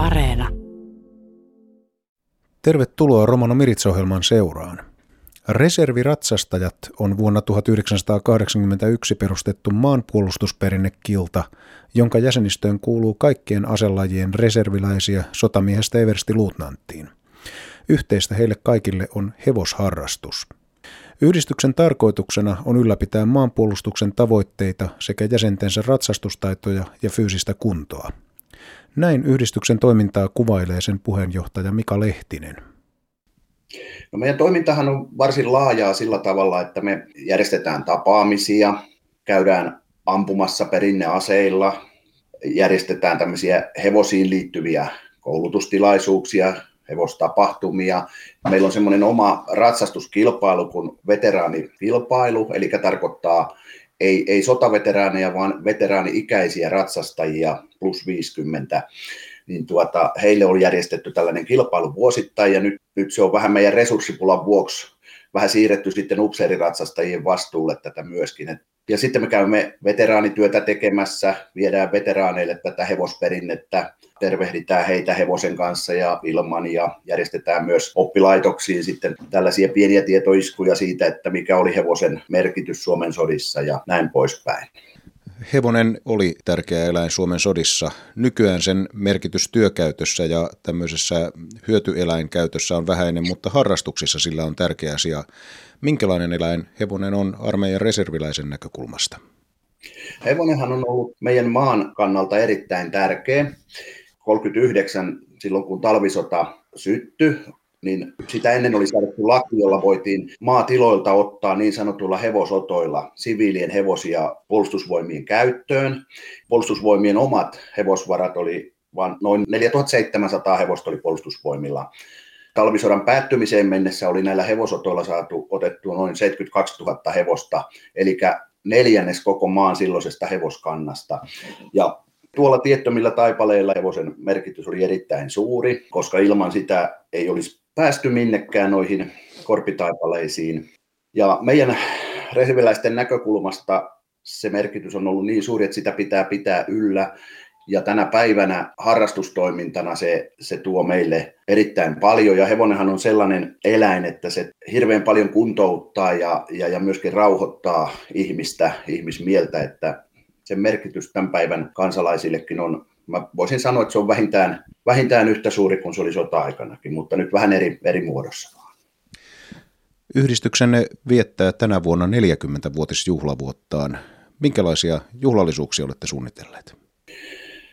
Areena. Tervetuloa Romano Mirits-ohjelman seuraan. Reserviratsastajat on vuonna 1981 perustettu maanpuolustusperinnekilta, jonka jäsenistöön kuuluu kaikkien aselajien reserviläisiä sotamiehestä eversti luutnanttiin. Yhteistä heille kaikille on hevosharrastus. Yhdistyksen tarkoituksena on ylläpitää maanpuolustuksen tavoitteita sekä jäsentensä ratsastustaitoja ja fyysistä kuntoa. Näin yhdistyksen toimintaa kuvailee sen puheenjohtaja Mika Lehtinen. No meidän toimintahan on varsin laajaa sillä tavalla, että me järjestetään tapaamisia, käydään ampumassa perinneaseilla, järjestetään tämmöisiä hevosiin liittyviä koulutustilaisuuksia, hevostapahtumia. Meillä on semmoinen oma ratsastuskilpailu kuin veteraanikilpailu, eli tarkoittaa ei, ei sotaveteraaneja, vaan veteraani-ikäisiä ratsastajia plus 50 niin tuota, heille on järjestetty tällainen kilpailu vuosittain ja nyt, nyt se on vähän meidän resurssipulan vuoksi vähän siirretty sitten upseeriratsastajien vastuulle tätä myöskin. Ja sitten me käymme veteraanityötä tekemässä, viedään veteraaneille tätä hevosperinnettä, tervehditään heitä hevosen kanssa ja ilman ja järjestetään myös oppilaitoksiin sitten tällaisia pieniä tietoiskuja siitä, että mikä oli hevosen merkitys Suomen sodissa ja näin poispäin. Hevonen oli tärkeä eläin Suomen sodissa. Nykyään sen merkitys työkäytössä ja tämmöisessä hyötyeläinkäytössä on vähäinen, mutta harrastuksissa sillä on tärkeä asia. Minkälainen eläin hevonen on armeijan reserviläisen näkökulmasta? Hevonenhan on ollut meidän maan kannalta erittäin tärkeä. 39 silloin kun talvisota syttyi, niin sitä ennen oli säädetty laki, jolla voitiin maatiloilta ottaa niin sanotuilla hevosotoilla siviilien hevosia puolustusvoimien käyttöön. Puolustusvoimien omat hevosvarat oli vain noin 4700 hevosta oli puolustusvoimilla. Talvisodan päättymiseen mennessä oli näillä hevosotoilla saatu otettua noin 72 000 hevosta, eli neljännes koko maan silloisesta hevoskannasta. Ja Tuolla tiettömillä taipaleilla hevosen merkitys oli erittäin suuri, koska ilman sitä ei olisi päästy minnekään noihin korpitaipaleisiin. Ja meidän reserviläisten näkökulmasta se merkitys on ollut niin suuri, että sitä pitää pitää yllä. Ja tänä päivänä harrastustoimintana se, se tuo meille erittäin paljon. Ja hevonenhan on sellainen eläin, että se hirveän paljon kuntouttaa ja, ja, ja myöskin rauhoittaa ihmistä, ihmismieltä. Että sen merkitys tämän päivän kansalaisillekin on, mä voisin sanoa, että se on vähintään, vähintään yhtä suuri kuin se oli sota-aikanakin, mutta nyt vähän eri, eri muodossa vaan. Yhdistyksenne viettää tänä vuonna 40-vuotisjuhlavuottaan. Minkälaisia juhlallisuuksia olette suunnitelleet?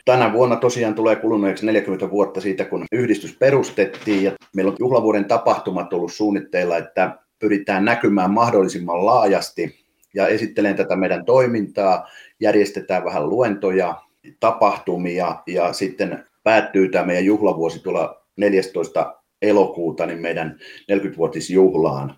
Tänä vuonna tosiaan tulee kuluneeksi 40 vuotta siitä, kun yhdistys perustettiin ja meillä on juhlavuoden tapahtumat ollut suunnitteilla, että pyritään näkymään mahdollisimman laajasti ja esittelen tätä meidän toimintaa, järjestetään vähän luentoja, tapahtumia ja sitten päättyy tämä meidän juhlavuosi tuolla 14 elokuuta niin meidän 40-vuotisjuhlaan.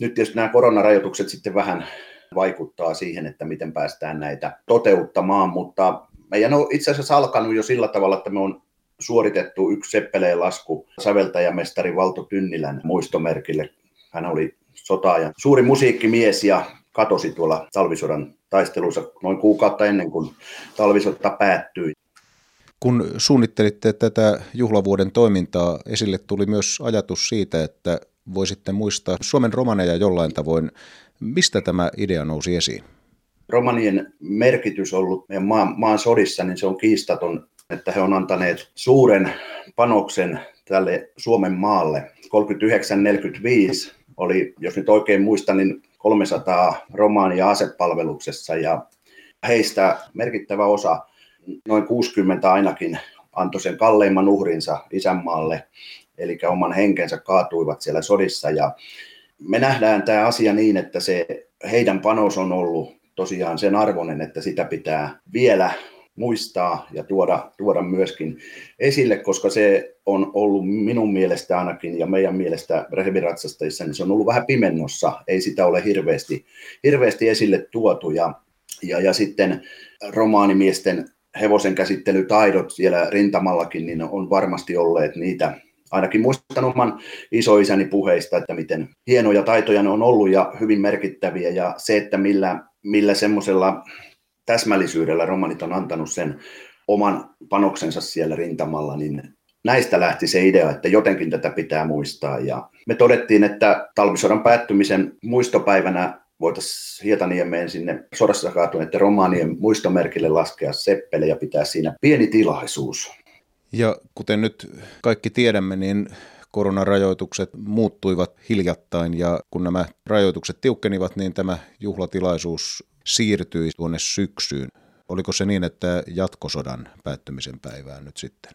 Nyt tietysti nämä koronarajoitukset sitten vähän vaikuttaa siihen, että miten päästään näitä toteuttamaan, mutta meidän on itse asiassa alkanut jo sillä tavalla, että me on suoritettu yksi seppeleen lasku säveltäjämestari Valto Tynnilän muistomerkille. Hän oli sotaajan suuri musiikkimies ja katosi tuolla talvisodan taistelussa noin kuukautta ennen kuin talvisota päättyi. Kun suunnittelitte tätä juhlavuoden toimintaa, esille tuli myös ajatus siitä, että voisitte muistaa Suomen romaneja jollain tavoin. Mistä tämä idea nousi esiin? Romanien merkitys ollut meidän maan, maan sodissa, niin se on kiistaton, että he on antaneet suuren panoksen tälle Suomen maalle. 39-45 oli, jos nyt oikein muistan, niin 300 romaania asepalveluksessa ja heistä merkittävä osa, noin 60 ainakin, antoi sen kalleimman uhrinsa isänmaalle, eli oman henkensä kaatuivat siellä sodissa. Ja me nähdään tämä asia niin, että se heidän panos on ollut tosiaan sen arvoinen, että sitä pitää vielä muistaa ja tuoda, tuoda myöskin esille, koska se on ollut minun mielestä ainakin ja meidän mielestä reheviratsastajissa, niin se on ollut vähän pimennossa, ei sitä ole hirveästi, hirveästi esille tuotu. Ja, ja, ja sitten romaanimiesten hevosen käsittelytaidot siellä rintamallakin, niin on varmasti olleet niitä, ainakin muistan oman isoisäni puheista, että miten hienoja taitoja ne on ollut ja hyvin merkittäviä. Ja se, että millä, millä semmoisella täsmällisyydellä romanit on antanut sen oman panoksensa siellä rintamalla, niin näistä lähti se idea, että jotenkin tätä pitää muistaa. Ja me todettiin, että talvisodan päättymisen muistopäivänä voitaisiin Hietaniemeen sinne sodassa kaatuneiden romaanien muistomerkille laskea seppele ja pitää siinä pieni tilaisuus. Ja kuten nyt kaikki tiedämme, niin koronarajoitukset muuttuivat hiljattain ja kun nämä rajoitukset tiukkenivat, niin tämä juhlatilaisuus siirtyi tuonne syksyyn. Oliko se niin, että jatkosodan päättymisen päivään nyt sitten?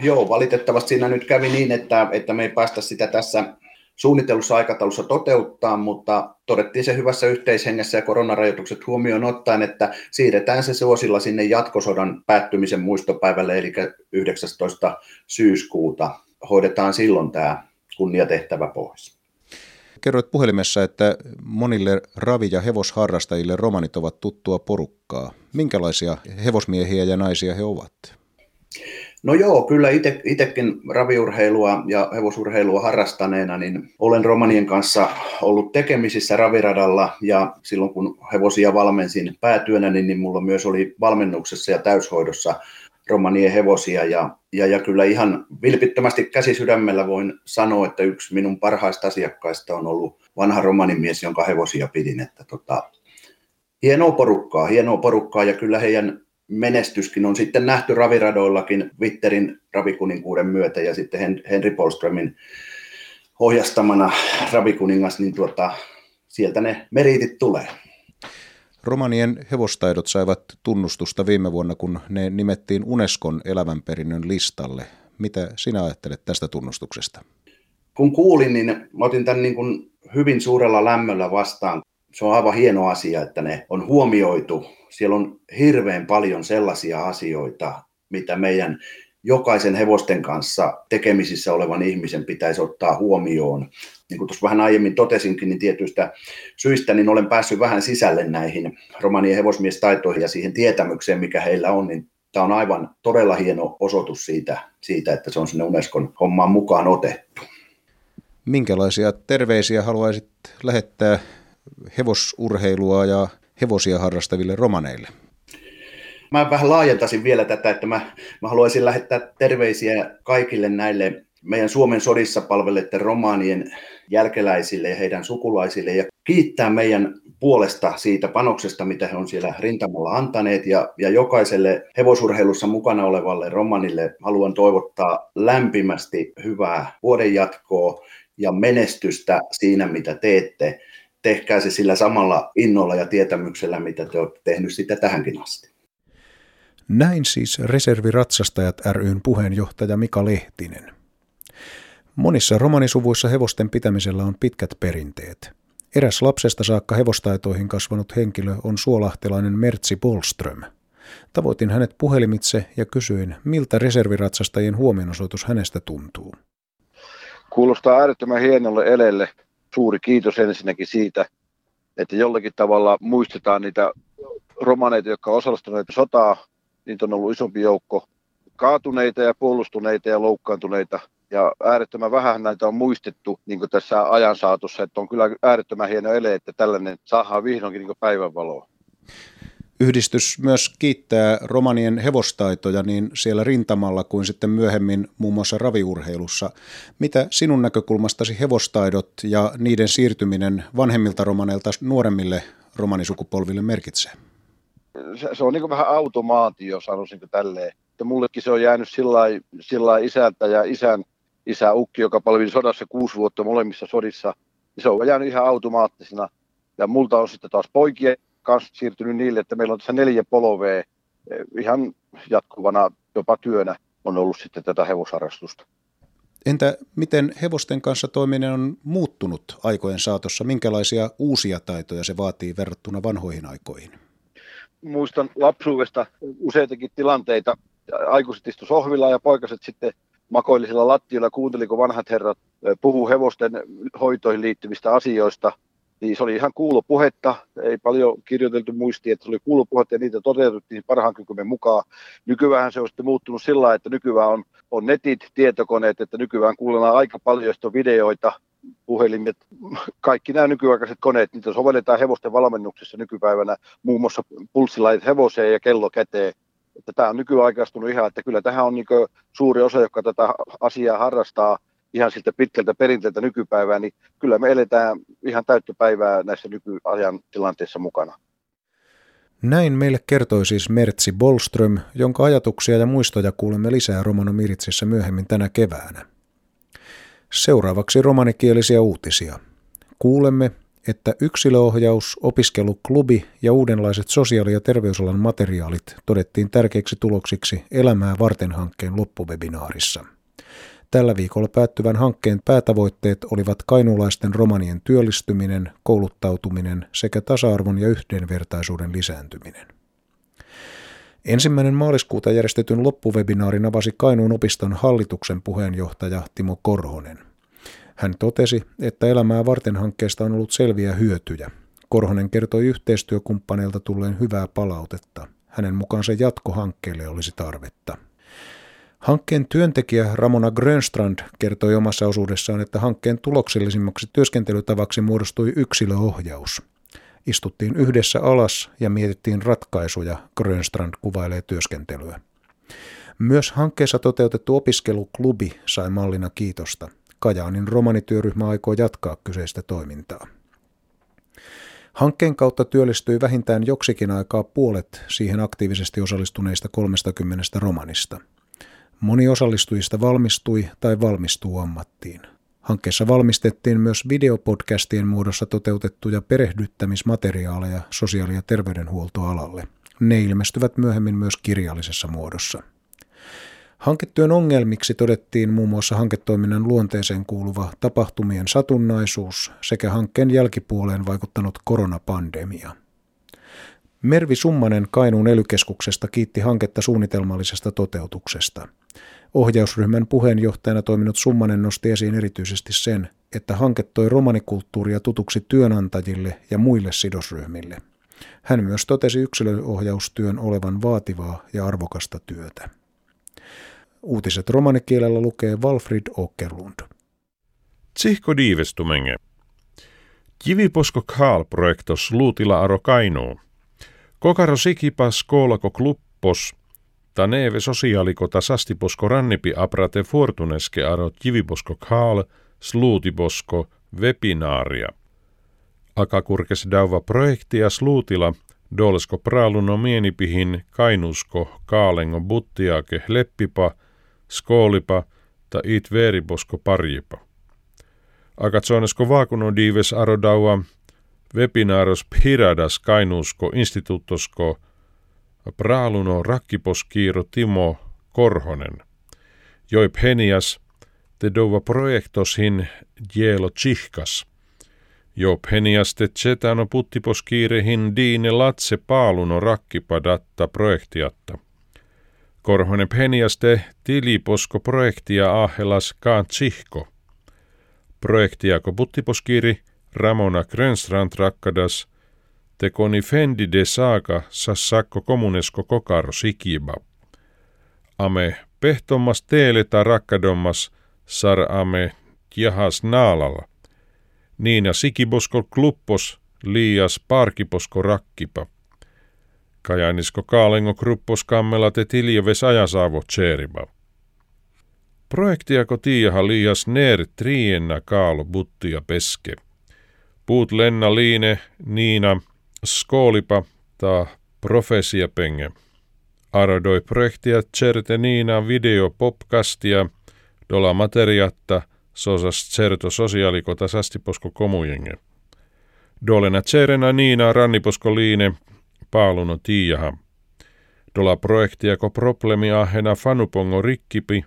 Joo, valitettavasti siinä nyt kävi niin, että, että me ei päästä sitä tässä suunnitellussa aikataulussa toteuttaa, mutta todettiin se hyvässä yhteishengessä ja koronarajoitukset huomioon ottaen, että siirretään se suosilla sinne jatkosodan päättymisen muistopäivälle, eli 19. syyskuuta. Hoidetaan silloin tämä kunniatehtävä pois. Kerroit puhelimessa, että monille ravi- ja hevosharrastajille romanit ovat tuttua porukkaa. Minkälaisia hevosmiehiä ja naisia he ovat? No joo, kyllä itsekin raviurheilua ja hevosurheilua harrastaneena, niin olen romanien kanssa ollut tekemisissä raviradalla ja silloin kun hevosia valmensin päätyönä, niin, niin mulla myös oli valmennuksessa ja täyshoidossa romanien hevosia ja, ja, ja kyllä ihan vilpittömästi käsisydämellä voin sanoa, että yksi minun parhaista asiakkaista on ollut vanha romanimies, jonka hevosia pidin, että tota, hienoa porukkaa, hienoa porukkaa ja kyllä heidän menestyskin on sitten nähty raviradoillakin Witterin ravikuninkuuden myötä ja sitten Henry Polströmin ohjastamana ravikuningas, niin tuota, sieltä ne meritit tulee. Romanien hevostaidot saivat tunnustusta viime vuonna, kun ne nimettiin Unescon elämänperinnön listalle. Mitä sinä ajattelet tästä tunnustuksesta? Kun kuulin, niin mä otin tämän niin kuin hyvin suurella lämmöllä vastaan. Se on aivan hieno asia, että ne on huomioitu siellä on hirveän paljon sellaisia asioita, mitä meidän jokaisen hevosten kanssa tekemisissä olevan ihmisen pitäisi ottaa huomioon. Niin kuin tuossa vähän aiemmin totesinkin, niin tietyistä syistä niin olen päässyt vähän sisälle näihin romanien hevosmiestaitoihin ja siihen tietämykseen, mikä heillä on, niin tämä on aivan todella hieno osoitus siitä, siitä että se on sinne Unescon hommaan mukaan otettu. Minkälaisia terveisiä haluaisit lähettää hevosurheilua ja hevosia harrastaville romaneille? Mä vähän laajentaisin vielä tätä, että mä, mä haluaisin lähettää terveisiä kaikille näille meidän Suomen sodissa palvelleiden romaanien jälkeläisille ja heidän sukulaisille. Ja kiittää meidän puolesta siitä panoksesta, mitä he on siellä rintamalla antaneet. Ja, ja jokaiselle hevosurheilussa mukana olevalle romanille haluan toivottaa lämpimästi hyvää vuoden jatkoa ja menestystä siinä, mitä teette. Tehkää se sillä samalla innolla ja tietämyksellä, mitä te olette tehnyt sitä tähänkin asti. Näin siis Reserviratsastajat ryn puheenjohtaja Mika Lehtinen. Monissa romanisuvuissa hevosten pitämisellä on pitkät perinteet. Eräs lapsesta saakka hevostaitoihin kasvanut henkilö on suolahtelainen Mertsi Polström. Tavoitin hänet puhelimitse ja kysyin, miltä reserviratsastajien huomionosoitus hänestä tuntuu. Kuulostaa äärettömän hienolle elelle suuri kiitos ensinnäkin siitä, että jollakin tavalla muistetaan niitä romaneita, jotka osallistuneet sotaa. Niitä on ollut isompi joukko kaatuneita ja puolustuneita ja loukkaantuneita. Ja äärettömän vähän näitä on muistettu niin tässä ajan saatossa, että on kyllä äärettömän hieno ele, että tällainen saadaan vihdoinkin niin päivänvaloa. Yhdistys myös kiittää romanien hevostaitoja niin siellä rintamalla kuin sitten myöhemmin muun muassa raviurheilussa. Mitä sinun näkökulmastasi hevostaidot ja niiden siirtyminen vanhemmilta romaneilta nuoremmille romanisukupolville merkitsee? Se, se on niin vähän automaatio, sanoisinko tälleen. Että mullekin se on jäänyt sillä isältä ja isän isä Ukki, joka palveli sodassa kuusi vuotta molemmissa sodissa. Niin se on jäänyt ihan automaattisena. Ja multa on sitten taas poikia, kanssa siirtynyt niille, että meillä on tässä neljä polvea eh, ihan jatkuvana jopa työnä on ollut sitten tätä hevosharrastusta. Entä miten hevosten kanssa toiminen on muuttunut aikojen saatossa? Minkälaisia uusia taitoja se vaatii verrattuna vanhoihin aikoihin? Muistan lapsuudesta useitakin tilanteita. Aikuiset istu sohvilla ja poikaset sitten makoilisilla lattioilla kuunteliko vanhat herrat puhuu hevosten hoitoihin liittyvistä asioista – niin se oli ihan kuulopuhetta, ei paljon kirjoiteltu muistia, että se oli kuulopuhetta ja niitä toteutettiin parhaan kykymme mukaan. Nykyään se on sitten muuttunut sillä että nykyään on, on netit, tietokoneet, että nykyään kuullaan aika paljon videoita, puhelimet, kaikki nämä nykyaikaiset koneet, niitä sovelletaan hevosten valmennuksessa nykypäivänä, muun muassa pulssilait hevoseen ja kello käteen. että tämä on nykyaikaistunut ihan, että kyllä tähän on niin suuri osa, joka tätä asiaa harrastaa ihan siltä pitkältä perinteeltä nykypäivää, niin kyllä me eletään ihan täyttöpäivää näissä nykyajan tilanteissa mukana. Näin meille kertoi siis Mertsi Bolström, jonka ajatuksia ja muistoja kuulemme lisää Romano Miritsissä myöhemmin tänä keväänä. Seuraavaksi romanikielisiä uutisia. Kuulemme, että yksilöohjaus, opiskeluklubi ja uudenlaiset sosiaali- ja terveysalan materiaalit todettiin tärkeiksi tuloksiksi Elämää varten hankkeen loppuvebinaarissa. Tällä viikolla päättyvän hankkeen päätavoitteet olivat kainulaisten romanien työllistyminen, kouluttautuminen sekä tasa-arvon ja yhdenvertaisuuden lisääntyminen. Ensimmäinen maaliskuuta järjestetyn loppuvebinaarin avasi Kainuun opiston hallituksen puheenjohtaja Timo Korhonen. Hän totesi, että elämää varten hankkeesta on ollut selviä hyötyjä. Korhonen kertoi yhteistyökumppaneilta tulleen hyvää palautetta. Hänen mukaansa jatkohankkeelle olisi tarvetta. Hankkeen työntekijä Ramona Grönstrand kertoi omassa osuudessaan, että hankkeen tuloksellisimmaksi työskentelytavaksi muodostui yksilöohjaus. Istuttiin yhdessä alas ja mietittiin ratkaisuja, Grönstrand kuvailee työskentelyä. Myös hankkeessa toteutettu opiskeluklubi sai mallina kiitosta. Kajaanin romanityöryhmä aikoo jatkaa kyseistä toimintaa. Hankkeen kautta työllistyi vähintään joksikin aikaa puolet siihen aktiivisesti osallistuneista 30 romanista. Moni osallistujista valmistui tai valmistuu ammattiin. Hankkeessa valmistettiin myös videopodcastien muodossa toteutettuja perehdyttämismateriaaleja sosiaali- ja terveydenhuoltoalalle. Ne ilmestyvät myöhemmin myös kirjallisessa muodossa. Hanketyön ongelmiksi todettiin muun muassa hanketoiminnan luonteeseen kuuluva tapahtumien satunnaisuus sekä hankkeen jälkipuoleen vaikuttanut koronapandemia. Mervi Summanen Kainuun elykeskuksesta kiitti hanketta suunnitelmallisesta toteutuksesta. Ohjausryhmän puheenjohtajana toiminut Summanen nosti esiin erityisesti sen, että hanke toi romanikulttuuria tutuksi työnantajille ja muille sidosryhmille. Hän myös totesi yksilöohjaustyön olevan vaativaa ja arvokasta työtä. Uutiset romanikielellä lukee Walfrid Åkerlund. Tsihko diivestumenge. Kiviposko Kaal-projektos luutila aro Kainuu. Kokaro sikipas koolako kluppos, ta neeve sosiaalikota sastiposko rannipi aprate fortuneske aro kiviposko Kaal, sluutiposko, webinaaria. Akakurkes dauva projektia sluutila, dolsko praaluno mienipihin kainusko kaalengo buttiake leppipa – skoolipa ta it veriposko parjipa. Akatsonesko vaakuno dives arodaua webinaaros piradas kainuusko instituuttosko praaluno rakkiposkiiro Timo Korhonen. Joip henias te dova projektos hin dielo tsihkas. Joip henias te tsetano puttiposkiirehin diine latse paaluno rakkipadatta projektiatta. Korhonen peniaste tiliposko projektia ahelas kaan tsihko. Projektiako puttiposkiri Ramona Grönstrand rakkadas tekoni fendi de saaka sassakko kommunesko kokaro sikiba. Ame pehtommas teeleta rakkadommas sar ame jahas naalalla. Niina sikibosko kluppos liias parkiposko rakkipa. Kajanisko kaalengo kruppos kammela te tiljeves ajasaavo tseriba. Projektiako tiiaha liias neer trienna kaalo buttia peske. Puut lenna liine, niina, skoolipa ta profesia penge. Arodoi projektia tserte niina video popkastia, dola materiatta, sosas tserto sosiaalikota sastiposko komujenge. Dolena tserena niina ranniposko liine, paaluno tiijaha. Dola projektiako problemi ahena fanupongo rikkipi,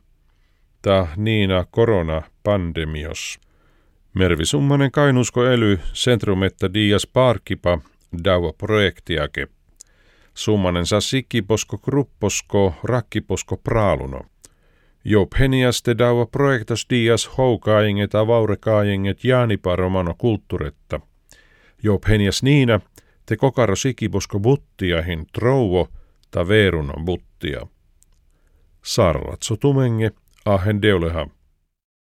ta niina korona pandemios. Mervi Summanen Kainusko ely centrumetta dias parkipa dauva projektiake. Summanen sa sikiposko krupposko rakkiposko praaluno. Jo peniaste dauva projektas dias houkaajenget avaurekajenget jaanipa romano kulttuuretta. Jo penias niina te kokaro sikiposko buttiahin trouvo ta veerunon buttia. Sarratso tumenge ahen deuleha.